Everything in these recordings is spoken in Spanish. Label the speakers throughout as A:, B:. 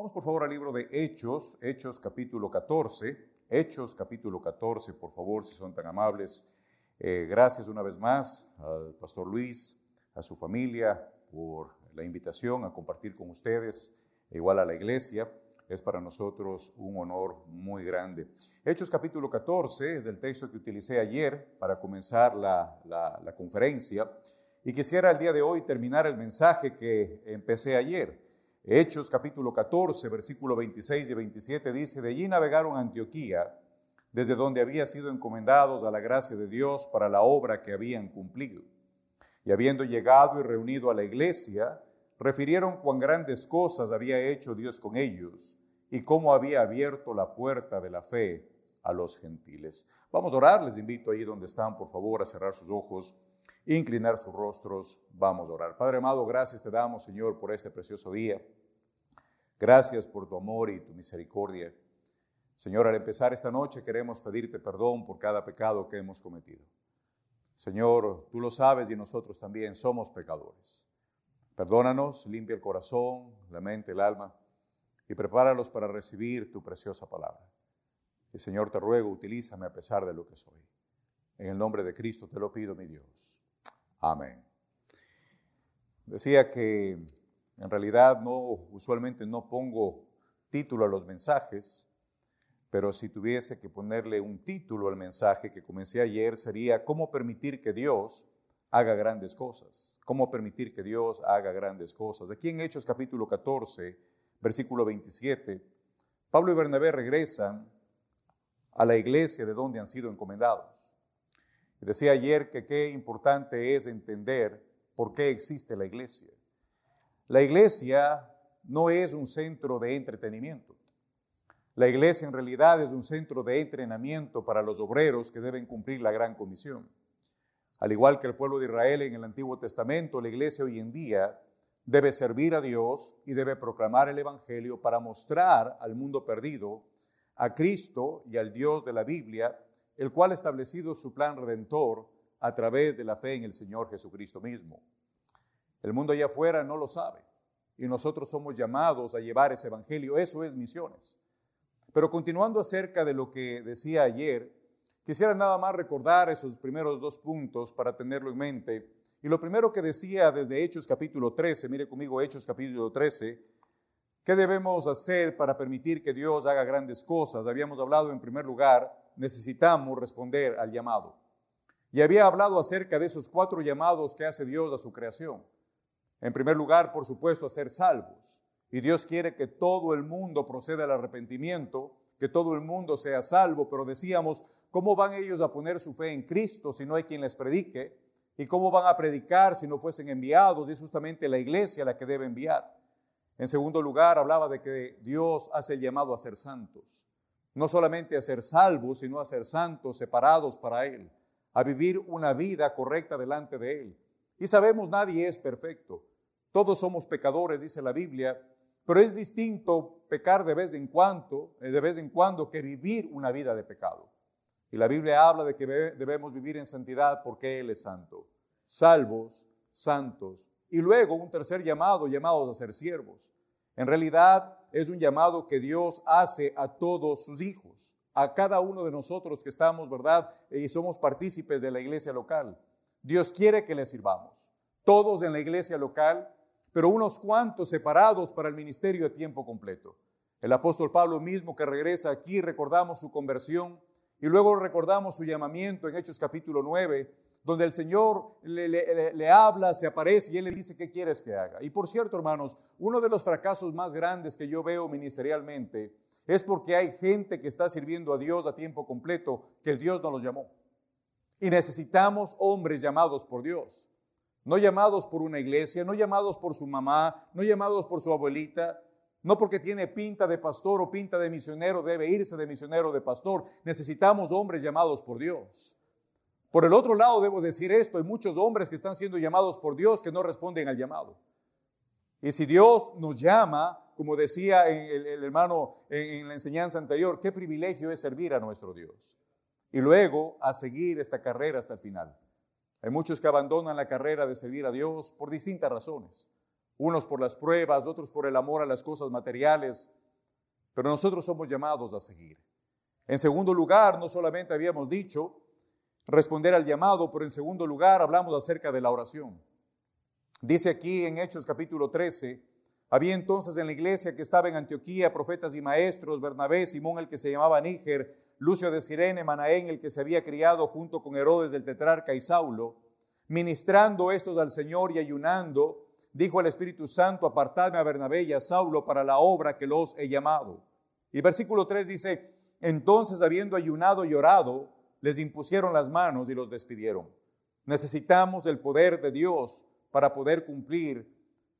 A: Vamos por favor al libro de Hechos, Hechos capítulo 14. Hechos capítulo 14, por favor, si son tan amables. Eh, gracias una vez más al pastor Luis, a su familia, por la invitación a compartir con ustedes, igual a la iglesia. Es para nosotros un honor muy grande. Hechos capítulo 14 es el texto que utilicé ayer para comenzar la, la, la conferencia y quisiera el día de hoy terminar el mensaje que empecé ayer. Hechos capítulo 14, versículo 26 y 27 dice, de allí navegaron a Antioquía, desde donde habían sido encomendados a la gracia de Dios para la obra que habían cumplido. Y habiendo llegado y reunido a la iglesia, refirieron cuán grandes cosas había hecho Dios con ellos y cómo había abierto la puerta de la fe a los gentiles. Vamos a orar, les invito ahí donde están, por favor, a cerrar sus ojos, inclinar sus rostros, vamos a orar. Padre amado, gracias te damos, Señor, por este precioso día. Gracias por tu amor y tu misericordia. Señor, al empezar esta noche queremos pedirte perdón por cada pecado que hemos cometido. Señor, tú lo sabes y nosotros también somos pecadores. Perdónanos, limpia el corazón, la mente, el alma y prepáralos para recibir tu preciosa palabra. Y Señor, te ruego, utilízame a pesar de lo que soy. En el nombre de Cristo te lo pido, mi Dios. Amén. Decía que en realidad no, usualmente no pongo título a los mensajes, pero si tuviese que ponerle un título al mensaje que comencé ayer sería ¿Cómo permitir que Dios haga grandes cosas. ¿Cómo permitir que Dios haga grandes cosas? Aquí en Hechos capítulo 14, versículo 27, Pablo y Bernabé regresan a la iglesia de donde han sido encomendados. Decía ayer que qué importante es entender por qué existe la iglesia. La iglesia no es un centro de entretenimiento. La iglesia en realidad es un centro de entrenamiento para los obreros que deben cumplir la gran comisión. Al igual que el pueblo de Israel en el Antiguo Testamento, la iglesia hoy en día debe servir a Dios y debe proclamar el Evangelio para mostrar al mundo perdido a Cristo y al Dios de la Biblia, el cual ha establecido su plan redentor a través de la fe en el Señor Jesucristo mismo. El mundo allá afuera no lo sabe y nosotros somos llamados a llevar ese Evangelio. Eso es misiones. Pero continuando acerca de lo que decía ayer, Quisiera nada más recordar esos primeros dos puntos para tenerlo en mente. Y lo primero que decía desde Hechos capítulo 13, mire conmigo Hechos capítulo 13, ¿qué debemos hacer para permitir que Dios haga grandes cosas? Habíamos hablado en primer lugar, necesitamos responder al llamado. Y había hablado acerca de esos cuatro llamados que hace Dios a su creación. En primer lugar, por supuesto, a ser salvos. Y Dios quiere que todo el mundo proceda al arrepentimiento, que todo el mundo sea salvo, pero decíamos, ¿Cómo van ellos a poner su fe en Cristo si no hay quien les predique? ¿Y cómo van a predicar si no fuesen enviados? Y es justamente la iglesia la que debe enviar. En segundo lugar, hablaba de que Dios hace el llamado a ser santos. No solamente a ser salvos, sino a ser santos, separados para Él, a vivir una vida correcta delante de Él. Y sabemos, nadie es perfecto. Todos somos pecadores, dice la Biblia, pero es distinto pecar de vez en cuando, eh, de vez en cuando que vivir una vida de pecado. Y la Biblia habla de que debemos vivir en santidad porque Él es santo. Salvos, santos. Y luego un tercer llamado, llamados a ser siervos. En realidad es un llamado que Dios hace a todos sus hijos, a cada uno de nosotros que estamos, ¿verdad? Y somos partícipes de la iglesia local. Dios quiere que le sirvamos. Todos en la iglesia local, pero unos cuantos separados para el ministerio de tiempo completo. El apóstol Pablo mismo que regresa aquí, recordamos su conversión, y luego recordamos su llamamiento en Hechos capítulo 9, donde el Señor le, habla, se aparece y Él le dice, ¿qué quieres que haga? Y por cierto, hermanos, uno de los fracasos más grandes que yo veo ministerialmente es porque hay gente que está sirviendo a Dios a tiempo completo, que Dios no los llamó. Y necesitamos hombres llamados por Dios, no llamados por una iglesia, no llamados por su mamá, no llamados por su abuelita, no porque tiene pinta de pastor o pinta de misionero debe irse de misionero de pastor. Necesitamos hombres llamados por Dios. Por el otro lado, debo decir esto, hay muchos hombres que están siendo llamados por Dios que no responden al llamado. Y si Dios nos llama, como decía el, hermano en la enseñanza anterior, qué privilegio es servir a nuestro Dios. Y luego a seguir esta carrera hasta el final. Hay muchos que abandonan la carrera de servir a Dios por distintas razones. unos por las pruebas, otros por el amor a las cosas materiales, pero nosotros somos llamados a seguir. En segundo lugar, no solamente habíamos dicho responder al llamado, pero en segundo lugar hablamos acerca de la oración. Dice aquí en Hechos capítulo 13, había entonces en la iglesia que estaba en Antioquía profetas y maestros, Bernabé, Simón el que se llamaba Níger, Lucio de Sirene, Manaén el que se había criado junto con Herodes del tetrarca y Saulo, ministrando estos al Señor y ayunando, dijo el Espíritu Santo, apartadme a Bernabé y a Saulo para la obra que los he llamado. Y versículo 3 dice, entonces habiendo ayunado y orado, les impusieron las manos y los despidieron. Necesitamos el poder de Dios para poder cumplir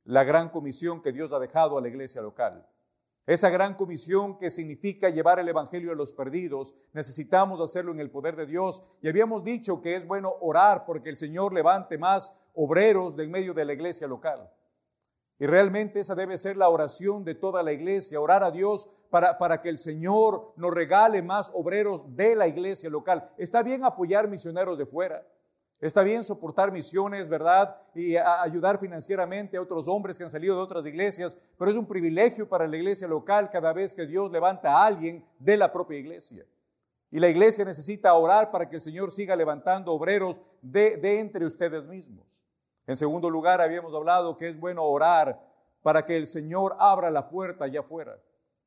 A: la gran comisión que Dios ha dejado a la iglesia local. Esa gran comisión que significa llevar el Evangelio a los perdidos, necesitamos hacerlo en el poder de Dios. Y habíamos dicho que es bueno orar porque el Señor levante más obreros de en medio de la iglesia local. Y realmente esa debe ser la oración de toda la iglesia, orar a Dios para, para, que el Señor nos regale más obreros de la iglesia local. Está bien apoyar misioneros de fuera, está bien soportar misiones, ¿verdad? Y ayudar financieramente a otros hombres que han salido de otras iglesias, pero es un privilegio para la iglesia local cada vez que Dios levanta a alguien de la propia iglesia. Y la iglesia necesita orar para que el Señor siga levantando obreros de, de entre ustedes mismos. En segundo lugar, habíamos hablado que es bueno orar para que el Señor abra la puerta allá afuera,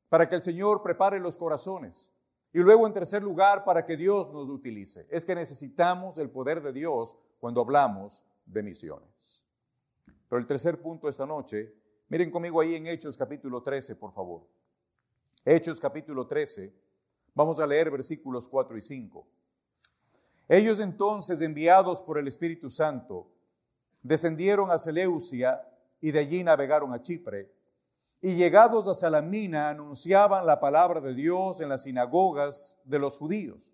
A: para que el Señor prepare los corazones. Y luego, en tercer lugar, para que Dios nos utilice. Es que necesitamos el poder de Dios cuando hablamos de misiones. Pero el tercer punto esta noche, miren conmigo ahí en Hechos capítulo 13, por favor. Hechos capítulo 13, vamos a leer versículos 4 y 5. Ellos entonces, enviados por el Espíritu Santo, descendieron a Seleucia y de allí navegaron a Chipre. Y llegados a Salamina anunciaban la palabra de Dios en las sinagogas de los judíos.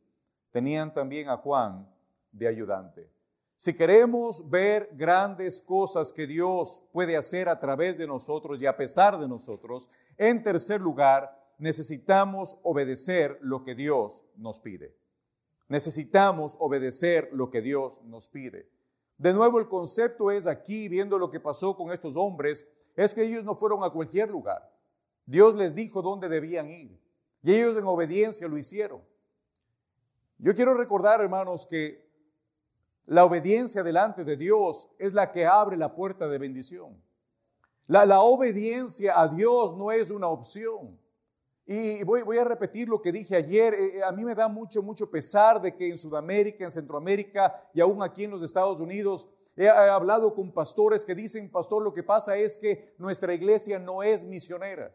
A: Tenían también a Juan de ayudante. Si queremos ver grandes cosas que Dios puede hacer a través de nosotros y a pesar de nosotros, en tercer lugar, necesitamos obedecer lo que Dios nos pide. Necesitamos obedecer lo que Dios nos pide. De nuevo, el concepto es aquí, viendo lo que pasó con estos hombres, es que ellos no fueron a cualquier lugar. Dios les dijo dónde debían ir. Y ellos en obediencia lo hicieron. Yo quiero recordar, hermanos, que la obediencia delante de Dios es la que abre la puerta de bendición. La, la obediencia a Dios no es una opción. Y voy, a repetir lo que dije ayer. Eh, eh, a mí me da mucho, mucho pesar de que en Sudamérica, en Centroamérica y aún aquí en los Estados Unidos he hablado con pastores que dicen, pastor, lo que pasa es que nuestra iglesia no es misionera.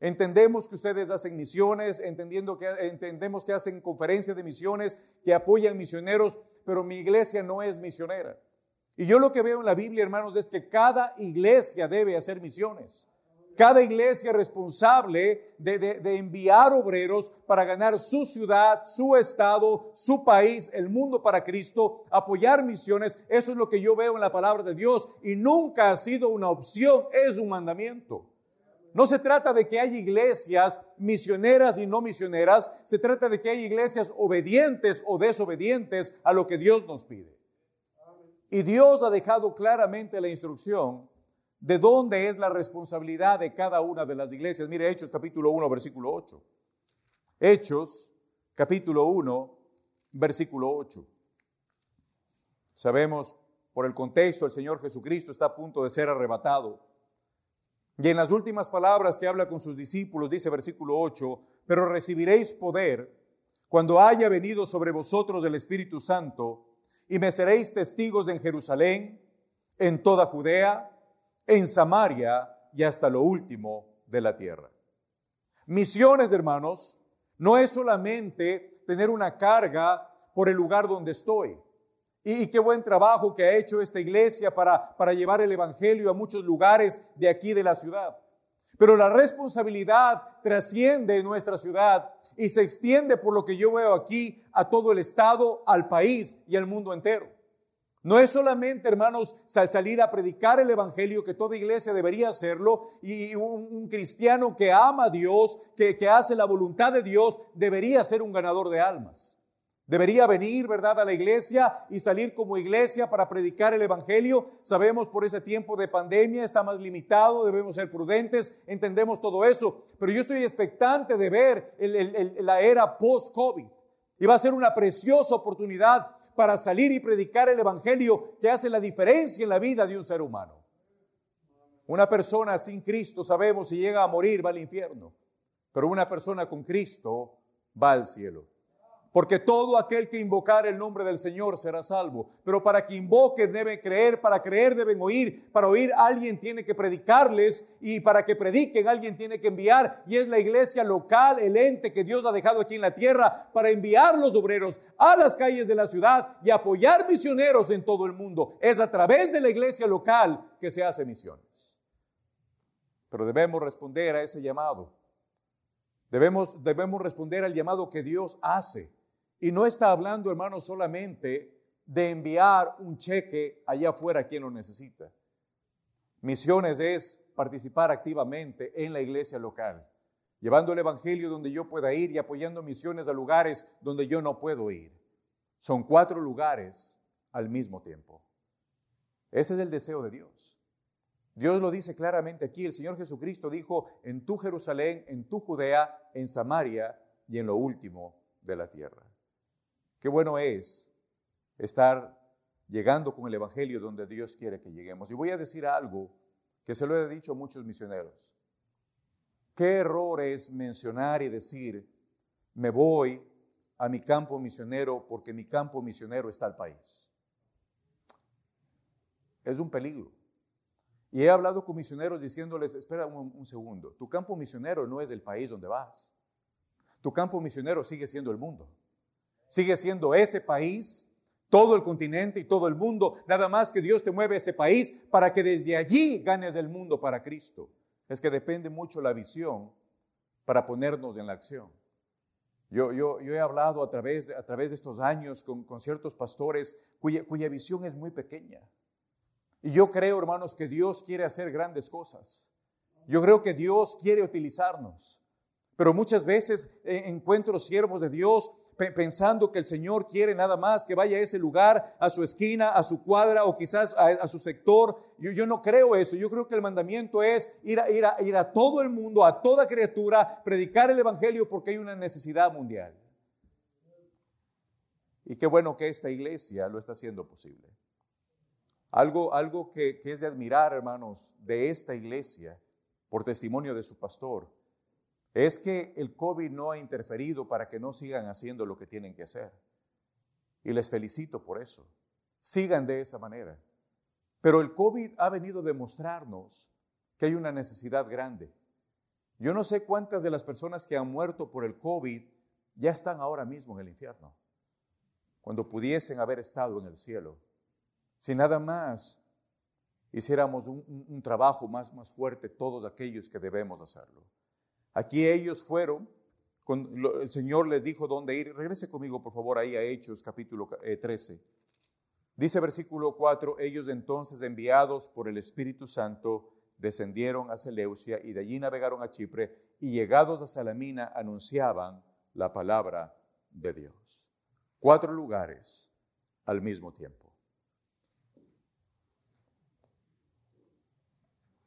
A: Entendemos que ustedes hacen misiones, entendiendo que, entendemos que hacen conferencias de misiones, que apoyan misioneros, pero mi iglesia no es misionera. Y yo lo que veo en la Biblia, hermanos, es que cada iglesia debe hacer misiones. Cada iglesia es responsable de, enviar obreros para ganar su ciudad, su estado, su país, el mundo para Cristo, apoyar misiones. Eso es lo que yo veo en la palabra de Dios y nunca ha sido una opción, es un mandamiento. No se trata de que haya iglesias misioneras y no misioneras, se trata de que haya iglesias obedientes o desobedientes a lo que Dios nos pide. Y Dios ha dejado claramente la instrucción de dónde es la responsabilidad de cada una de las iglesias. Mire Hechos capítulo 1, versículo 8. Hechos capítulo 1, versículo 8. Sabemos por el contexto, el Señor Jesucristo está a punto de ser arrebatado. Y en las últimas palabras que habla con sus discípulos, dice versículo 8, pero recibiréis poder cuando haya venido sobre vosotros el Espíritu Santo y me seréis testigos en Jerusalén, en toda Judea, en Samaria y hasta lo último de la tierra. Misiones, hermanos, no es solamente tener una carga por el lugar donde estoy. Y, qué buen trabajo que ha hecho esta iglesia para, para llevar el Evangelio a muchos lugares de aquí de la ciudad. Pero la responsabilidad trasciende nuestra ciudad y se extiende por lo que yo veo aquí a todo el Estado, al país y al mundo entero. No es solamente, hermanos, salir a predicar el Evangelio, que toda iglesia debería hacerlo, y un, cristiano que ama a Dios, que, que hace la voluntad de Dios, debería ser un ganador de almas. Debería venir, ¿verdad?, a la iglesia y salir como iglesia para predicar el Evangelio. Sabemos por ese tiempo de pandemia está más limitado, debemos ser prudentes, entendemos todo eso. Pero yo estoy expectante de ver la era post-COVID. Y va a ser una preciosa oportunidad para salir y predicar el Evangelio que hace la diferencia en la vida de un ser humano. Una persona sin Cristo, sabemos, si llega a morir va al infierno, pero una persona con Cristo va al cielo. Porque todo aquel que invocar el nombre del Señor será salvo. Pero para que invoquen deben creer, para creer deben oír, para oír alguien tiene que predicarles y para que prediquen alguien tiene que enviar. Y es la iglesia local, el ente que Dios ha dejado aquí en la tierra para enviar los obreros a las calles de la ciudad y apoyar misioneros en todo el mundo. Es a través de la iglesia local que se hace misiones. Pero debemos responder a ese llamado. Debemos, debemos responder al llamado que Dios hace. Y no está hablando, hermano, solamente de enviar un cheque allá afuera a quien lo necesita. Misiones es participar activamente en la iglesia local, llevando el Evangelio donde yo pueda ir y apoyando misiones a lugares donde yo no puedo ir. Son cuatro lugares al mismo tiempo. Ese es el deseo de Dios. Dios lo dice claramente aquí. El Señor Jesucristo dijo, en tu Jerusalén, en tu Judea, en Samaria y en lo último de la tierra. Qué bueno es estar llegando con el Evangelio donde Dios quiere que lleguemos. Y voy a decir algo que se lo he dicho a muchos misioneros. Qué error es mencionar y decir, me voy a mi campo misionero porque mi campo misionero está al país. Es un peligro. Y he hablado con misioneros diciéndoles, espera un, un, segundo, tu campo misionero no es el país donde vas. Tu campo misionero sigue siendo el mundo sigue siendo ese país, todo el continente y todo el mundo. Nada más que Dios te mueve a ese país para que desde allí ganes el mundo para Cristo. Es que depende mucho la visión para ponernos en la acción. Yo, yo, yo he hablado a través, a través de estos años con, con ciertos pastores cuya, cuya visión es muy pequeña. Y yo creo, hermanos, que Dios quiere hacer grandes cosas. Yo creo que Dios quiere utilizarnos. Pero muchas veces eh, encuentro siervos de Dios pensando que el Señor quiere nada más que vaya a ese lugar, a su esquina, a su cuadra o quizás a, su sector. Yo, no creo eso. Yo creo que el mandamiento es ir a, ir, a, ir a todo el mundo, a toda criatura, predicar el Evangelio porque hay una necesidad mundial. Y qué bueno que esta iglesia lo está haciendo posible. Algo, algo que es de admirar, hermanos, de esta iglesia, por testimonio de su pastor, es que el COVID no ha interferido para que no sigan haciendo lo que tienen que hacer. Y les felicito por eso. Sigan de esa manera. Pero el COVID ha venido a demostrarnos que hay una necesidad grande. Yo no sé cuántas de las personas que han muerto por el COVID ya están ahora mismo en el infierno, cuando pudiesen haber estado en el cielo. Si nada más hiciéramos un, un trabajo más, más fuerte todos aquellos que debemos hacerlo. Aquí ellos fueron, el Señor les dijo dónde ir. Regrese conmigo, por favor, ahí a Hechos capítulo 13. Eh, Dice versículo 4, ellos entonces enviados por el Espíritu Santo descendieron a Seleucia y de allí navegaron a Chipre y llegados a Salamina anunciaban la palabra de Dios. Cuatro lugares al mismo tiempo.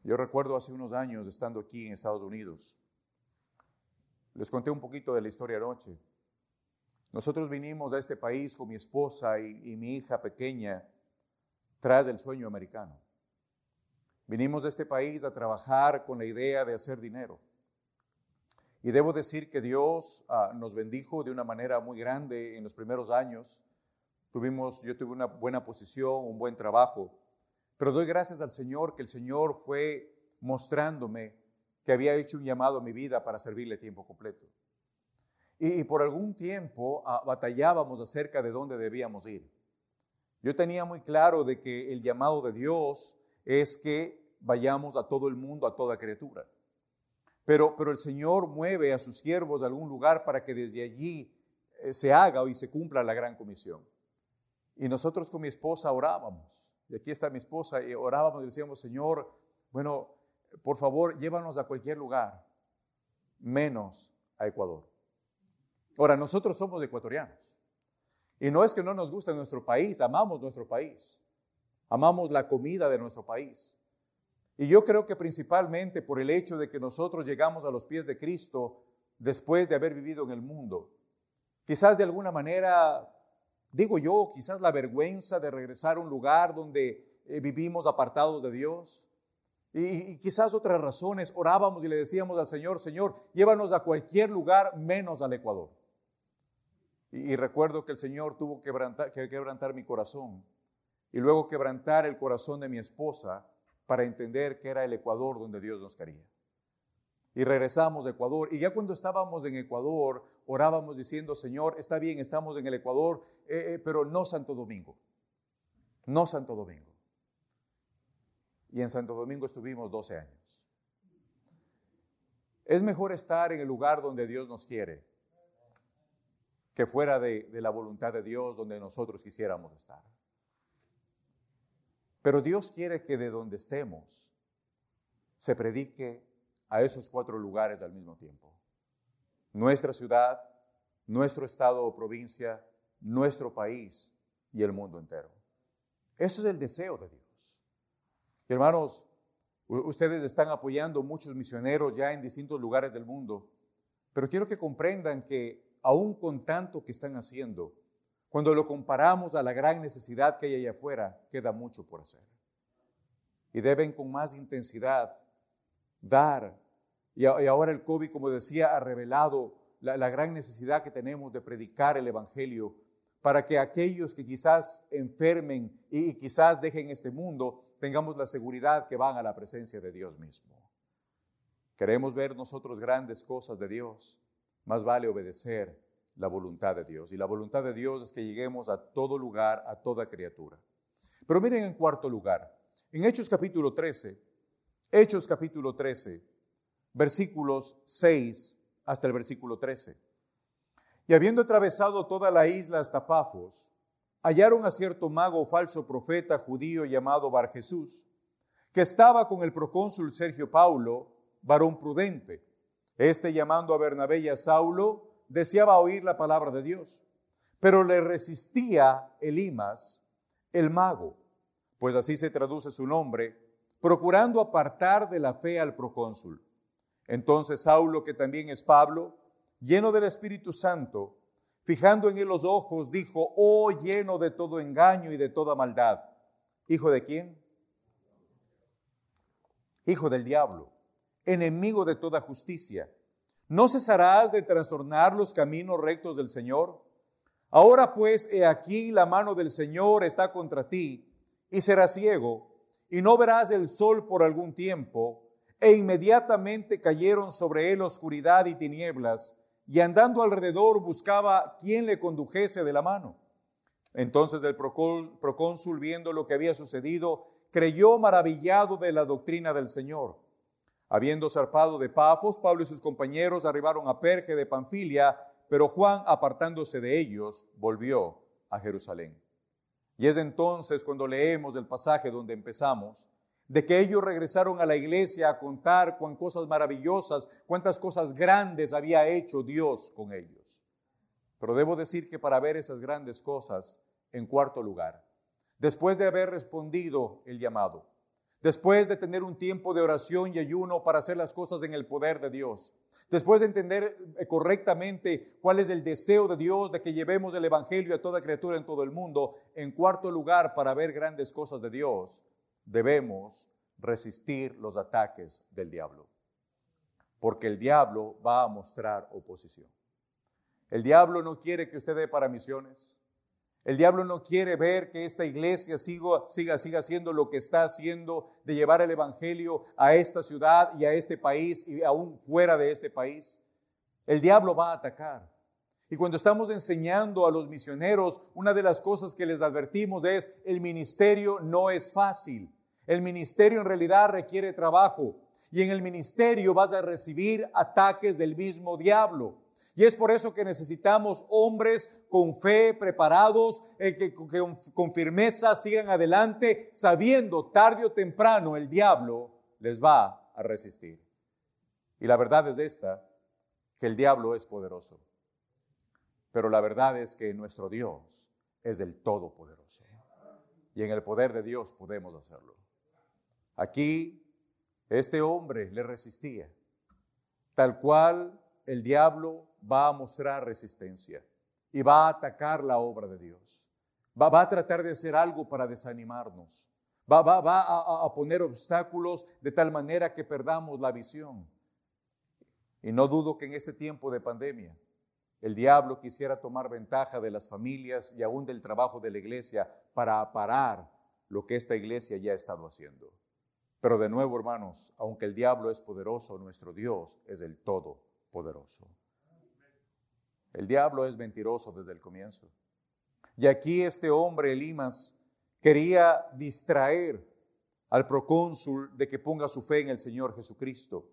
A: Yo recuerdo hace unos años estando aquí en Estados Unidos, les conté un poquito de la historia anoche. Nosotros vinimos a este país con mi esposa y, mi hija pequeña tras el sueño americano. Vinimos de este país a trabajar con la idea de hacer dinero. Y debo decir que Dios ah, nos bendijo de una manera muy grande en los primeros años. Tuvimos, yo tuve una buena posición, un buen trabajo. Pero doy gracias al Señor que el Señor fue mostrándome que había hecho un llamado a mi vida para servirle tiempo completo. Y, por algún tiempo ah, batallábamos acerca de dónde debíamos ir. Yo tenía muy claro de que el llamado de Dios es que vayamos a todo el mundo, a toda criatura. Pero, pero el Señor mueve a sus siervos a algún lugar para que desde allí eh, se haga y se cumpla la gran comisión. Y nosotros con mi esposa orábamos. Y aquí está mi esposa y orábamos y decíamos, Señor, bueno, por favor, llévanos a cualquier lugar, menos a Ecuador. Ahora, nosotros somos ecuatorianos, Y no es que no nos guste nuestro país, amamos nuestro país, amamos la comida de nuestro país. Y yo creo que principalmente por el hecho de que nosotros llegamos a los pies de Cristo después de haber vivido en el mundo. Quizás de alguna manera, digo yo, quizás la vergüenza de regresar a un lugar donde eh, vivimos apartados de Dios. Y, quizás otras razones, orábamos y le decíamos al Señor, Señor, llévanos a cualquier lugar menos al Ecuador. Y, recuerdo que el Señor tuvo que quebrantar mi corazón y luego quebrantar el corazón de mi esposa para entender que era el Ecuador donde Dios nos quería. Y regresamos a Ecuador. Y ya cuando estábamos en Ecuador, orábamos diciendo, Señor, está bien, estamos en el Ecuador, eh, eh, pero no Santo Domingo. No Santo Domingo. Y en Santo Domingo estuvimos 12 años. Es mejor estar en el lugar donde Dios nos quiere que fuera de la voluntad de Dios donde nosotros quisiéramos estar. Pero Dios quiere que de donde estemos se predique a esos cuatro lugares al mismo tiempo. Nuestra ciudad, nuestro estado o provincia, nuestro país y el mundo entero. Eso es el deseo de Dios. Hermanos, ustedes están apoyando muchos misioneros ya en distintos lugares del mundo, pero quiero que comprendan que aún con tanto que están haciendo, cuando lo comparamos a la gran necesidad que hay allá afuera, queda mucho por hacer. Y deben con más intensidad dar. Y, ahora el COVID, como decía, ha revelado la, la gran necesidad que tenemos de predicar el Evangelio para que aquellos que quizás enfermen y quizás dejen este mundo, tengamos la seguridad que van a la presencia de Dios mismo. Queremos ver nosotros grandes cosas de Dios, más vale obedecer la voluntad de Dios. Y la voluntad de Dios es que lleguemos a todo lugar, a toda criatura. Pero miren en cuarto lugar, en Hechos capítulo 13, Hechos capítulo 13, versículos 6 hasta el versículo 13. Y habiendo atravesado toda la isla hasta Pafos, hallaron a cierto mago falso profeta judío llamado Bar Jesús, que estaba con el procónsul Sergio Paulo, varón prudente. Este llamando a Bernabé y a Saulo, deseaba oír la palabra de Dios, pero le resistía Elimas, el mago, pues así se traduce su nombre, procurando apartar de la fe al procónsul. Entonces Saulo, que también es Pablo, lleno del Espíritu Santo, fijando en él los ojos, dijo, oh lleno de todo engaño y de toda maldad, ¿hijo de quién? Hijo del diablo, enemigo de toda justicia ¿No cesarás de trastornar los caminos rectos del Señor? Ahora pues, he aquí la mano del Señor está contra ti, y serás ciego, y no verás el sol por algún tiempo. E inmediatamente cayeron sobre él oscuridad y tinieblas, y andando alrededor buscaba quien le condujese de la mano. Entonces el procónsul, viendo lo que había sucedido, creyó maravillado de la doctrina del Señor Habiendo zarpado de Pafos, Pablo y sus compañeros arribaron a Perge de Panfilia, pero Juan, apartándose de ellos, volvió a Jerusalén. Y es entonces cuando leemos del pasaje donde empezamos, de que ellos regresaron a la iglesia a contar cuán cosas maravillosas, cuántas cosas grandes había hecho Dios con ellos. Pero debo decir que para ver esas grandes cosas, en cuarto lugar, después de haber respondido el llamado, después de tener un tiempo de oración y ayuno para hacer las cosas en el poder de Dios, después de entender eh, correctamente cuál es el deseo de Dios de que llevemos el Evangelio a toda criatura en todo el mundo, en cuarto lugar, para ver grandes cosas de Dios, debemos resistir los ataques del diablo, porque el diablo va a mostrar oposición. El diablo no quiere que usted dé para misiones. El diablo no quiere ver que esta iglesia siga, siga, siga haciendo lo que está haciendo de llevar el Evangelio a esta ciudad y a este país y aún fuera de este país. El diablo va a atacar. Y cuando estamos enseñando a los misioneros, una de las cosas que les advertimos es, el ministerio no es fácil. El ministerio en realidad requiere trabajo. Y en el ministerio vas a recibir ataques del mismo diablo. Y es por eso que necesitamos hombres con fe, preparados, eh, que, con firmeza sigan adelante, sabiendo tarde o temprano el diablo les va a resistir. Y la verdad es esta, que el diablo es poderoso. Pero la verdad es que nuestro Dios es el Todopoderoso. Y en el poder de Dios podemos hacerlo. Aquí este hombre le resistía, tal cual el diablo va a mostrar resistencia y va a atacar la obra de Dios. Va, a tratar de hacer algo para desanimarnos. Va a, a poner obstáculos de tal manera que perdamos la visión. Y no dudo que en este tiempo de pandemia el diablo quisiera tomar ventaja de las familias y aún del trabajo de la iglesia para parar lo que esta iglesia ya ha estado haciendo. Pero de nuevo, hermanos, aunque el diablo es poderoso, nuestro Dios es el todopoderoso. El diablo es mentiroso desde el comienzo. Y aquí este hombre, Elimas, quería distraer al procónsul de que ponga su fe en el Señor Jesucristo.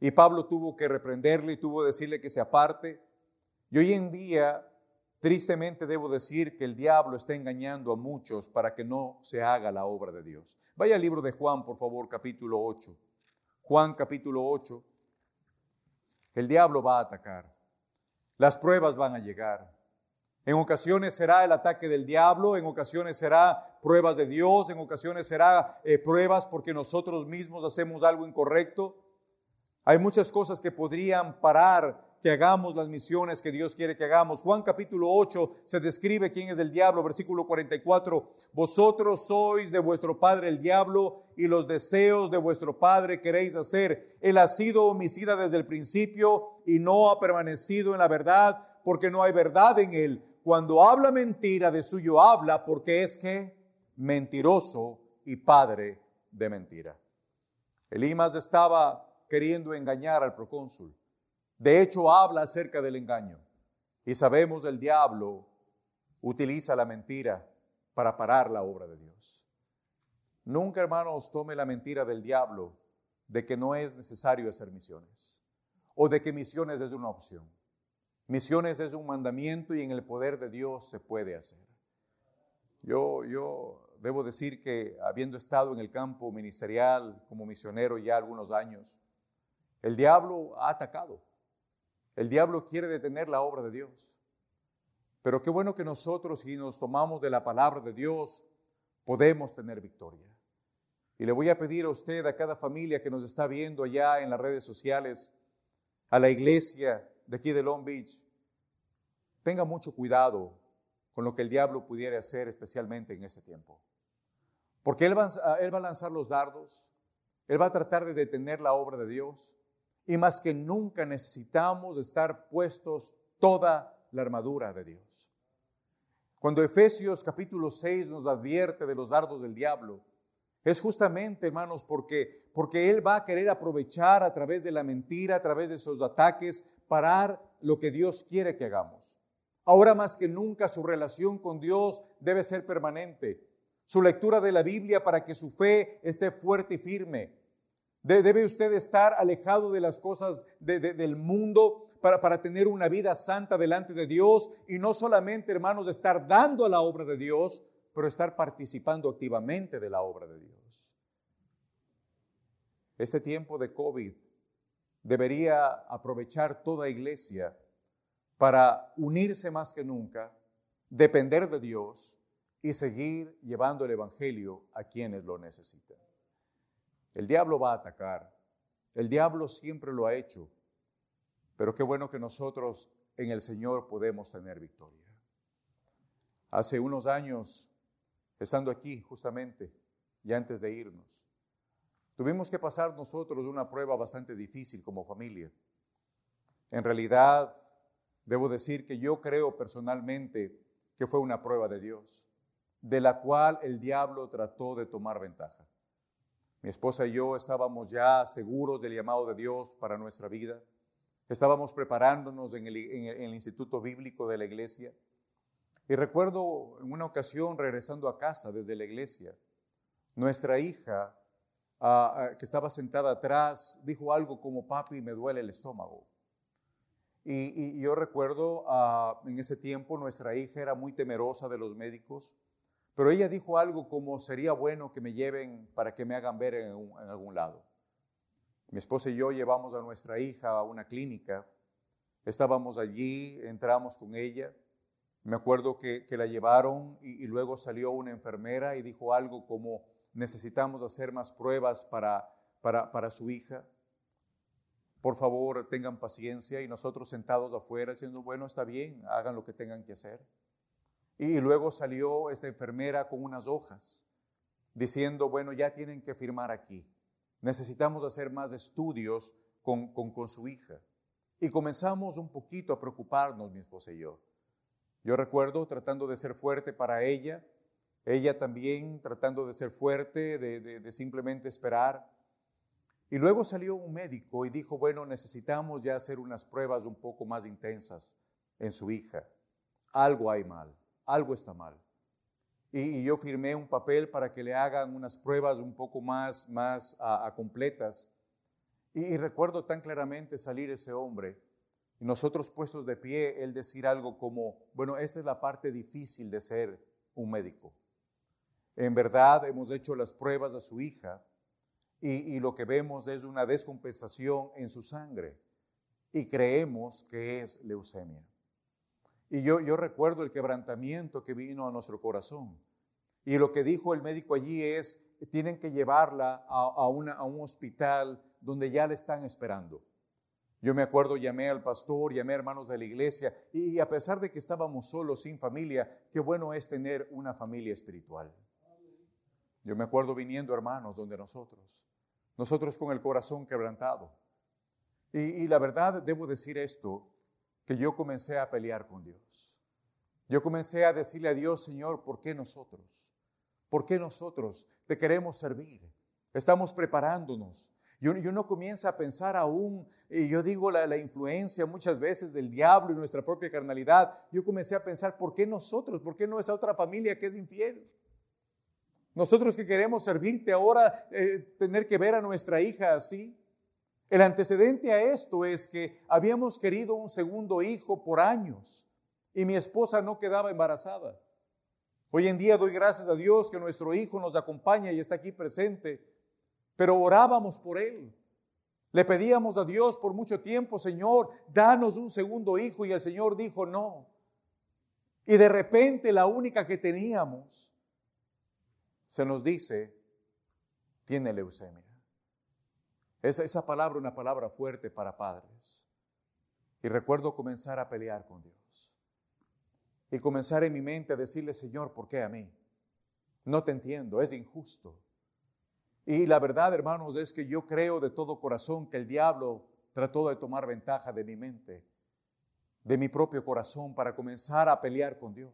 A: Y Pablo tuvo que reprenderle y tuvo que decirle que se aparte. Y hoy en día, tristemente debo decir que el diablo está engañando a muchos para que no se haga la obra de Dios. Vaya al libro de Juan, por favor, capítulo 8. Juan capítulo 8. El diablo va a atacar. Las pruebas van a llegar. En ocasiones será el ataque del diablo, en ocasiones será pruebas de Dios, en ocasiones será eh, pruebas porque nosotros mismos hacemos algo incorrecto. Hay muchas cosas que podrían parar que hagamos las misiones que Dios quiere que hagamos. Juan capítulo 8 se describe quién es el diablo, versículo 44. Vosotros sois de vuestro padre el diablo y los deseos de vuestro padre queréis hacer. Él ha sido homicida desde el principio y no ha permanecido en la verdad porque no hay verdad en él. Cuando habla mentira, de suyo habla porque es que mentiroso y padre de mentira. Elimas estaba queriendo engañar al procónsul. De hecho, habla acerca del engaño. Y sabemos el diablo utiliza la mentira para parar la obra de Dios. Nunca, hermanos, tome la mentira del diablo de que no es necesario hacer misiones o de que misiones es una opción. Misiones es un mandamiento y en el poder de Dios se puede hacer. Yo, yo debo decir que habiendo estado en el campo ministerial como misionero ya algunos años, el diablo ha atacado. El diablo quiere detener la obra de Dios. Pero qué bueno que nosotros, si nos tomamos de la palabra de Dios, podemos tener victoria. Y le voy a pedir a usted, a cada familia que nos está viendo allá en las redes sociales, a la iglesia de aquí de Long Beach, tenga mucho cuidado con lo que el diablo pudiera hacer, especialmente en este tiempo. Porque él va, él va a lanzar los dardos, él va a tratar de detener la obra de Dios, y más que nunca necesitamos estar puestos toda la armadura de Dios. Cuando Efesios capítulo 6 nos advierte de los dardos del diablo, es justamente, hermanos, porque, porque Él va a querer aprovechar a través de la mentira, a través de sus ataques, parar lo que Dios quiere que hagamos. Ahora más que nunca su relación con Dios debe ser permanente. Su lectura de la Biblia para que su fe esté fuerte y firme. Debe usted estar alejado de las cosas del mundo para, para tener una vida santa delante de Dios y no solamente, hermanos, estar dando a la obra de Dios, pero estar participando activamente de la obra de Dios. Este tiempo de COVID debería aprovechar toda iglesia para unirse más que nunca, depender de Dios y seguir llevando el Evangelio a quienes lo necesitan. El diablo va a atacar. El diablo siempre lo ha hecho. Pero qué bueno que nosotros en el Señor podemos tener victoria. Hace unos años, estando aquí justamente, y antes de irnos, tuvimos que pasar nosotros una prueba bastante difícil como familia. En realidad, debo decir que yo creo personalmente que fue una prueba de Dios, de la cual el diablo trató de tomar ventaja. Mi esposa y yo estábamos ya seguros del llamado de Dios para nuestra vida. Estábamos preparándonos en el, Instituto Bíblico de la iglesia. Y recuerdo en una ocasión regresando a casa desde la iglesia, nuestra hija ah, ah, que estaba sentada atrás dijo algo como, papi, me duele el estómago. Y, yo recuerdo ah, en ese tiempo nuestra hija era muy temerosa de los médicos pero ella dijo algo como sería bueno que me lleven para que me hagan ver en, algún lado. Mi esposa y yo llevamos a nuestra hija a una clínica Estábamos allí, entramos con ella. Me acuerdo que, la llevaron y, y, luego salió una enfermera y dijo algo como, necesitamos hacer más pruebas para, para, para su hija. Por favor, tengan paciencia y nosotros sentados afuera diciendo, bueno, está bien, hagan lo que tengan que hacer. Y luego salió esta enfermera con unas hojas diciendo, bueno, ya tienen que firmar aquí. Necesitamos hacer más estudios con, con, su hija. Y comenzamos un poquito a preocuparnos, mi esposa y yo. Yo recuerdo tratando de ser fuerte para ella, ella también tratando de ser fuerte, de, de simplemente esperar. Y luego salió un médico y dijo, bueno, necesitamos ya hacer unas pruebas un poco más intensas en su hija. Algo hay mal, algo está mal y, yo firmé un papel para que le hagan unas pruebas un poco más, más a, completas. Y, recuerdo tan claramente salir ese hombre y nosotros puestos de pie, él decir algo como, bueno, esta es la parte difícil de ser un médico. En verdad hemos hecho las pruebas a su hija y, y, lo que vemos es una descompensación en su sangre y creemos que es leucemia. Y yo, recuerdo el quebrantamiento que vino a nuestro corazón. Y lo que dijo el médico allí es, tienen que llevarla a, un hospital donde ya le están esperando. Yo me acuerdo, llamé al pastor, llamé a hermanos de la iglesia y a pesar de que estábamos solos, sin familia, qué bueno es tener una familia espiritual. Yo me acuerdo viniendo hermanos donde nosotros, nosotros con el corazón quebrantado. Y la verdad, debo decir esto, que yo comencé a pelear con Dios. Yo comencé a decirle a Dios, Señor, ¿por qué nosotros? ¿Por qué nosotros te queremos servir? Estamos preparándonos. Y uno, comienza a pensar aún, y yo digo la, la, influencia muchas veces del diablo y nuestra propia carnalidad, yo comencé a pensar, ¿por qué nosotros? ¿Por qué no esa otra familia que es infiel? Nosotros que queremos servirte ahora, eh, tener que ver a nuestra hija así. El antecedente a esto es que habíamos querido un segundo hijo por años y mi esposa no quedaba embarazada. Hoy en día doy gracias a Dios que nuestro hijo nos acompaña y está aquí presente, pero orábamos por él. Le pedíamos a Dios por mucho tiempo, Señor, danos un segundo hijo y el Señor dijo no. Y de repente la única que teníamos se nos dice, tiene leucemia. Esa, esa palabra, una palabra fuerte para padres. Y recuerdo comenzar a pelear con Dios. Y comenzar en mi mente a decirle, Señor, ¿por qué a mí? No te entiendo, es injusto. Y la verdad, hermanos, es que yo creo de todo corazón que el diablo trató de tomar ventaja de mi mente, de mi propio corazón, para comenzar a pelear con Dios.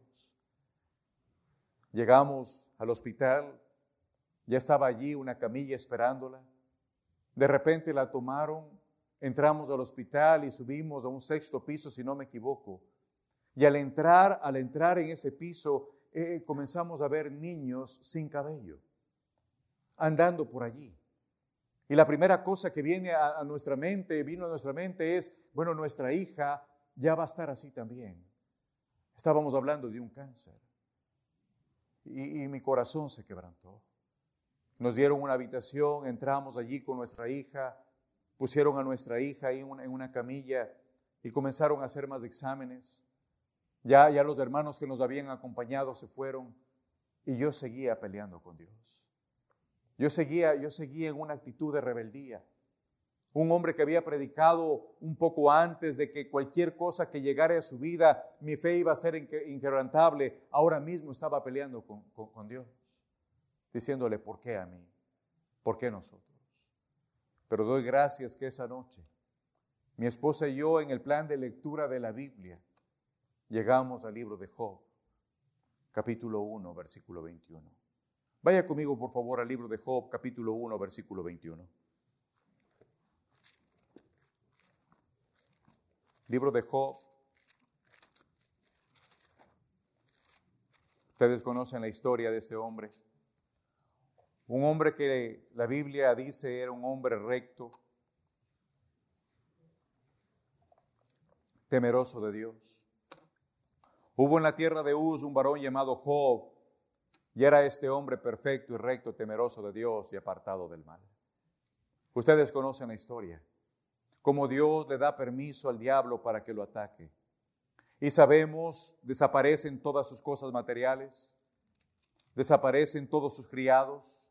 A: Llegamos al hospital, ya estaba allí una camilla esperándola. De repente la tomaron, entramos al hospital y subimos a un sexto piso, si no me equivoco. Y al entrar, al entrar en ese piso, eh, comenzamos a ver niños sin cabello, andando por allí. Y la primera cosa que viene a, nuestra mente, vino a nuestra mente es, bueno, nuestra hija ya va a estar así también. Estábamos hablando de un cáncer. y mi corazón se quebrantó. Nos dieron una habitación, entramos allí con nuestra hija, pusieron a nuestra hija ahí en una camilla y comenzaron a hacer más exámenes. Ya, ya los hermanos que nos habían acompañado se fueron y yo seguía peleando con Dios. Yo seguía, yo seguía en una actitud de rebeldía. Un hombre que había predicado un poco antes de que cualquier cosa que llegara a su vida, mi fe iba a ser inquebrantable, ahora mismo estaba peleando con, con Dios diciéndole, ¿por qué a mí? ¿Por qué nosotros? Pero doy gracias que esa noche, mi esposa y yo en el plan de lectura de la Biblia, llegamos al libro de Job, capítulo 1, versículo 21. Vaya conmigo, por favor, al libro de Job, capítulo 1, versículo 21. Libro de Job. Ustedes conocen la historia de este hombre. Un hombre que la Biblia dice era un hombre recto, temeroso de Dios. Hubo en la tierra de Uz un varón llamado Job, y era este hombre perfecto y recto, temeroso de Dios y apartado del mal. Ustedes conocen la historia. como Dios le da permiso al diablo para que lo ataque. Y sabemos, desaparecen todas sus cosas materiales, desaparecen todos sus criados,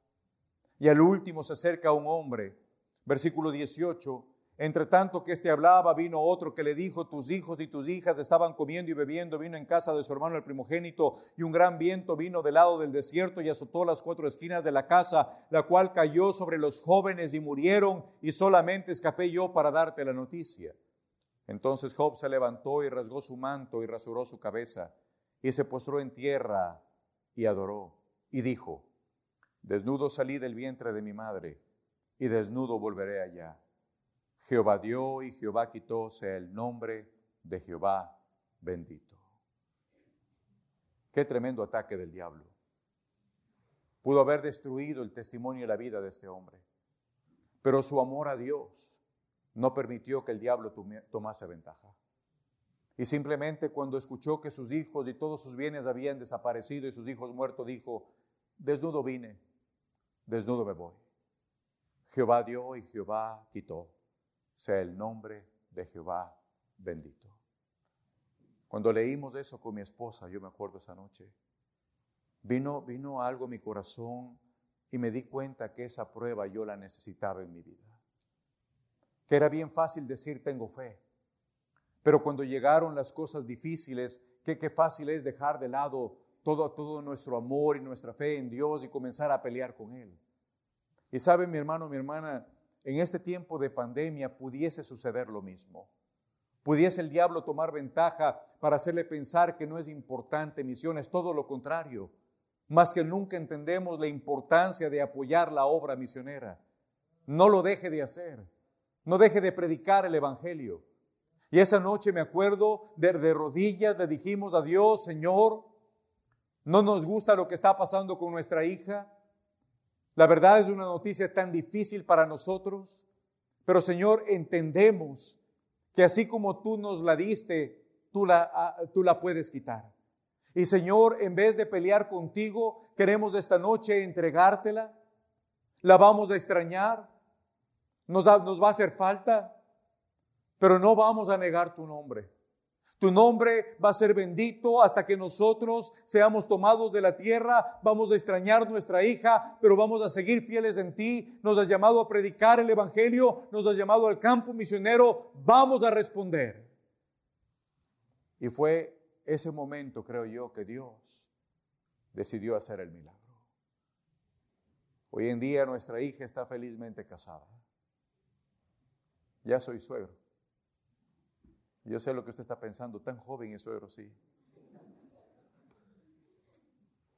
A: y al último se acerca un hombre, versículo 18, entre tanto que éste hablaba, vino otro que le dijo, tus hijos y tus hijas estaban comiendo y bebiendo, vino en casa de su hermano el primogénito, y un gran viento vino del lado del desierto y azotó las cuatro esquinas de la casa, la cual cayó sobre los jóvenes y murieron, y solamente escapé yo para darte la noticia. Entonces Job se levantó y rasgó su manto y rasuró su cabeza, y se postró en tierra y adoró, y dijo, desnudo salí del vientre de mi madre, y desnudo volveré allá. Jehová dio y Jehová quitó, sea el nombre de Jehová bendito. Qué tremendo ataque del diablo. Pudo haber destruido el testimonio y la vida de este hombre, pero su amor a Dios no permitió que el diablo tomase ventaja. Y simplemente cuando escuchó que sus hijos y todos sus bienes habían desaparecido y sus hijos muertos, dijo, desnudo vine, desnudo me voy. Jehová dio y Jehová quitó sea el nombre de Jehová bendito. Cuando leímos eso con mi esposa, yo me acuerdo esa noche, vino, vino algo a mi corazón y me di cuenta que esa prueba yo la necesitaba en mi vida. Que era bien fácil decir tengo fe, pero cuando llegaron las cosas difíciles, qué, qué fácil es dejar de lado todo, todo nuestro amor y nuestra fe en Dios y comenzar a pelear con Él. Y sabe mi hermano, mi hermana, en este tiempo de pandemia pudiese suceder lo mismo. Pudiese el diablo tomar ventaja para hacerle pensar que no es importante misiones, todo lo contrario, más que nunca entendemos la importancia de apoyar la obra misionera. No lo deje de hacer, no deje de predicar el Evangelio. Y esa noche me acuerdo, de, de rodillas le dijimos a Dios, Señor, no nos gusta lo que está pasando con nuestra hija, la verdad es una noticia tan difícil para nosotros, pero Señor, entendemos que así como tú nos la diste, tú la, ah, tú la puedes quitar. Y Señor, en vez de pelear contigo, queremos esta noche entregártela. La vamos a extrañar, nos, nos va a hacer falta, pero no vamos a negar tu nombre. Tu nombre va a ser bendito hasta que nosotros seamos tomados de la tierra. Vamos a extrañar nuestra hija, pero vamos a seguir fieles en ti. Nos has llamado a predicar el Evangelio, nos has llamado al campo misionero. Vamos a responder. Y fue ese momento, creo yo, que Dios decidió hacer el milagro. Hoy en día nuestra hija está felizmente casada. Ya soy suegro. Yo sé lo que usted está pensando, tan joven y suegro, sí.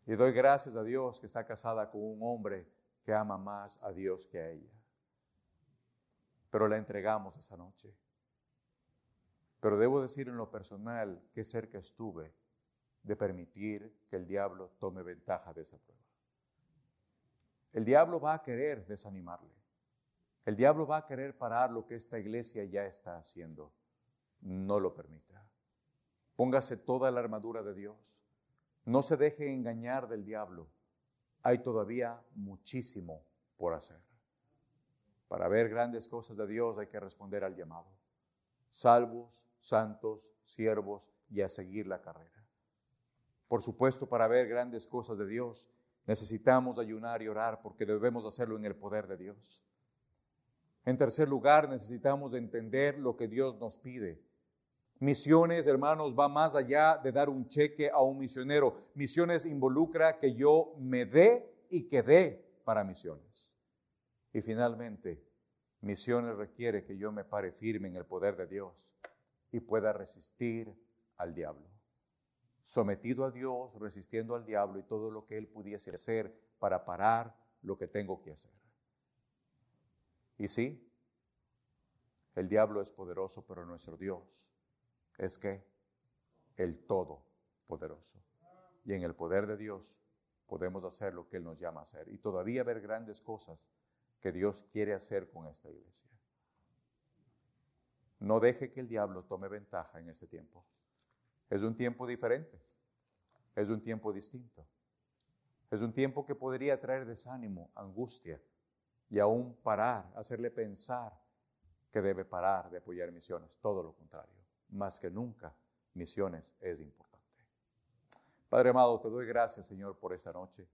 A: Y doy gracias a Dios que está casada con un hombre que ama más a Dios que a ella. Pero la entregamos esa noche. Pero debo decir en lo personal que cerca estuve de permitir que el diablo tome ventaja de esa prueba. El diablo va a querer desanimarle. El diablo va a querer parar lo que esta iglesia ya está haciendo no lo permita. Póngase toda la armadura de Dios. No se deje engañar del diablo. Hay todavía muchísimo por hacer. Para ver grandes cosas de Dios hay que responder al llamado. Salvos, santos, siervos y a seguir la carrera. Por supuesto, para ver grandes cosas de Dios necesitamos ayunar y orar porque debemos hacerlo en el poder de Dios. En tercer lugar, necesitamos entender lo que Dios nos pide Misiones, hermanos, va más allá de dar un cheque a un misionero. Misiones involucra que yo me dé y que dé para misiones. Y finalmente, misiones requiere que yo me pare firme en el poder de Dios y pueda resistir al diablo. Sometido a Dios, resistiendo al diablo y todo lo que él pudiese hacer para parar lo que tengo que hacer. Y sí, el diablo es poderoso, pero nuestro Dios es que el Todopoderoso. Y en el poder de Dios podemos hacer lo que Él nos llama a hacer. Y todavía ver grandes cosas que Dios quiere hacer con esta iglesia. No deje que el diablo tome ventaja en este tiempo. Es un tiempo diferente. Es un tiempo distinto. Es un tiempo que podría traer desánimo, angustia y aún parar, hacerle pensar que debe parar de apoyar misiones, todo lo contrario, más que nunca, misiones es importante. Padre amado, te doy gracias, Señor, por esta noche.